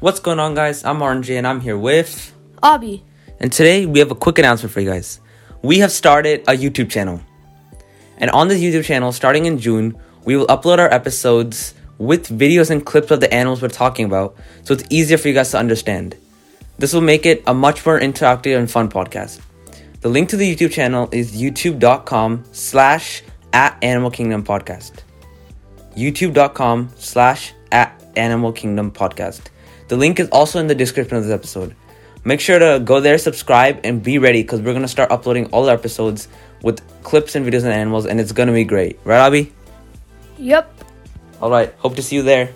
What's going on, guys? I'm RNJ and I'm here with. Abby. And today we have a quick announcement for you guys. We have started a YouTube channel. And on this YouTube channel, starting in June, we will upload our episodes with videos and clips of the animals we're talking about so it's easier for you guys to understand. This will make it a much more interactive and fun podcast. The link to the YouTube channel is youtube.com slash at Animal Kingdom Podcast. youtube.com slash at Animal Kingdom Podcast. The link is also in the description of this episode. Make sure to go there, subscribe, and be ready because we're going to start uploading all the episodes with clips and videos on animals, and it's going to be great. Right, Abby? Yep. All right. Hope to see you there.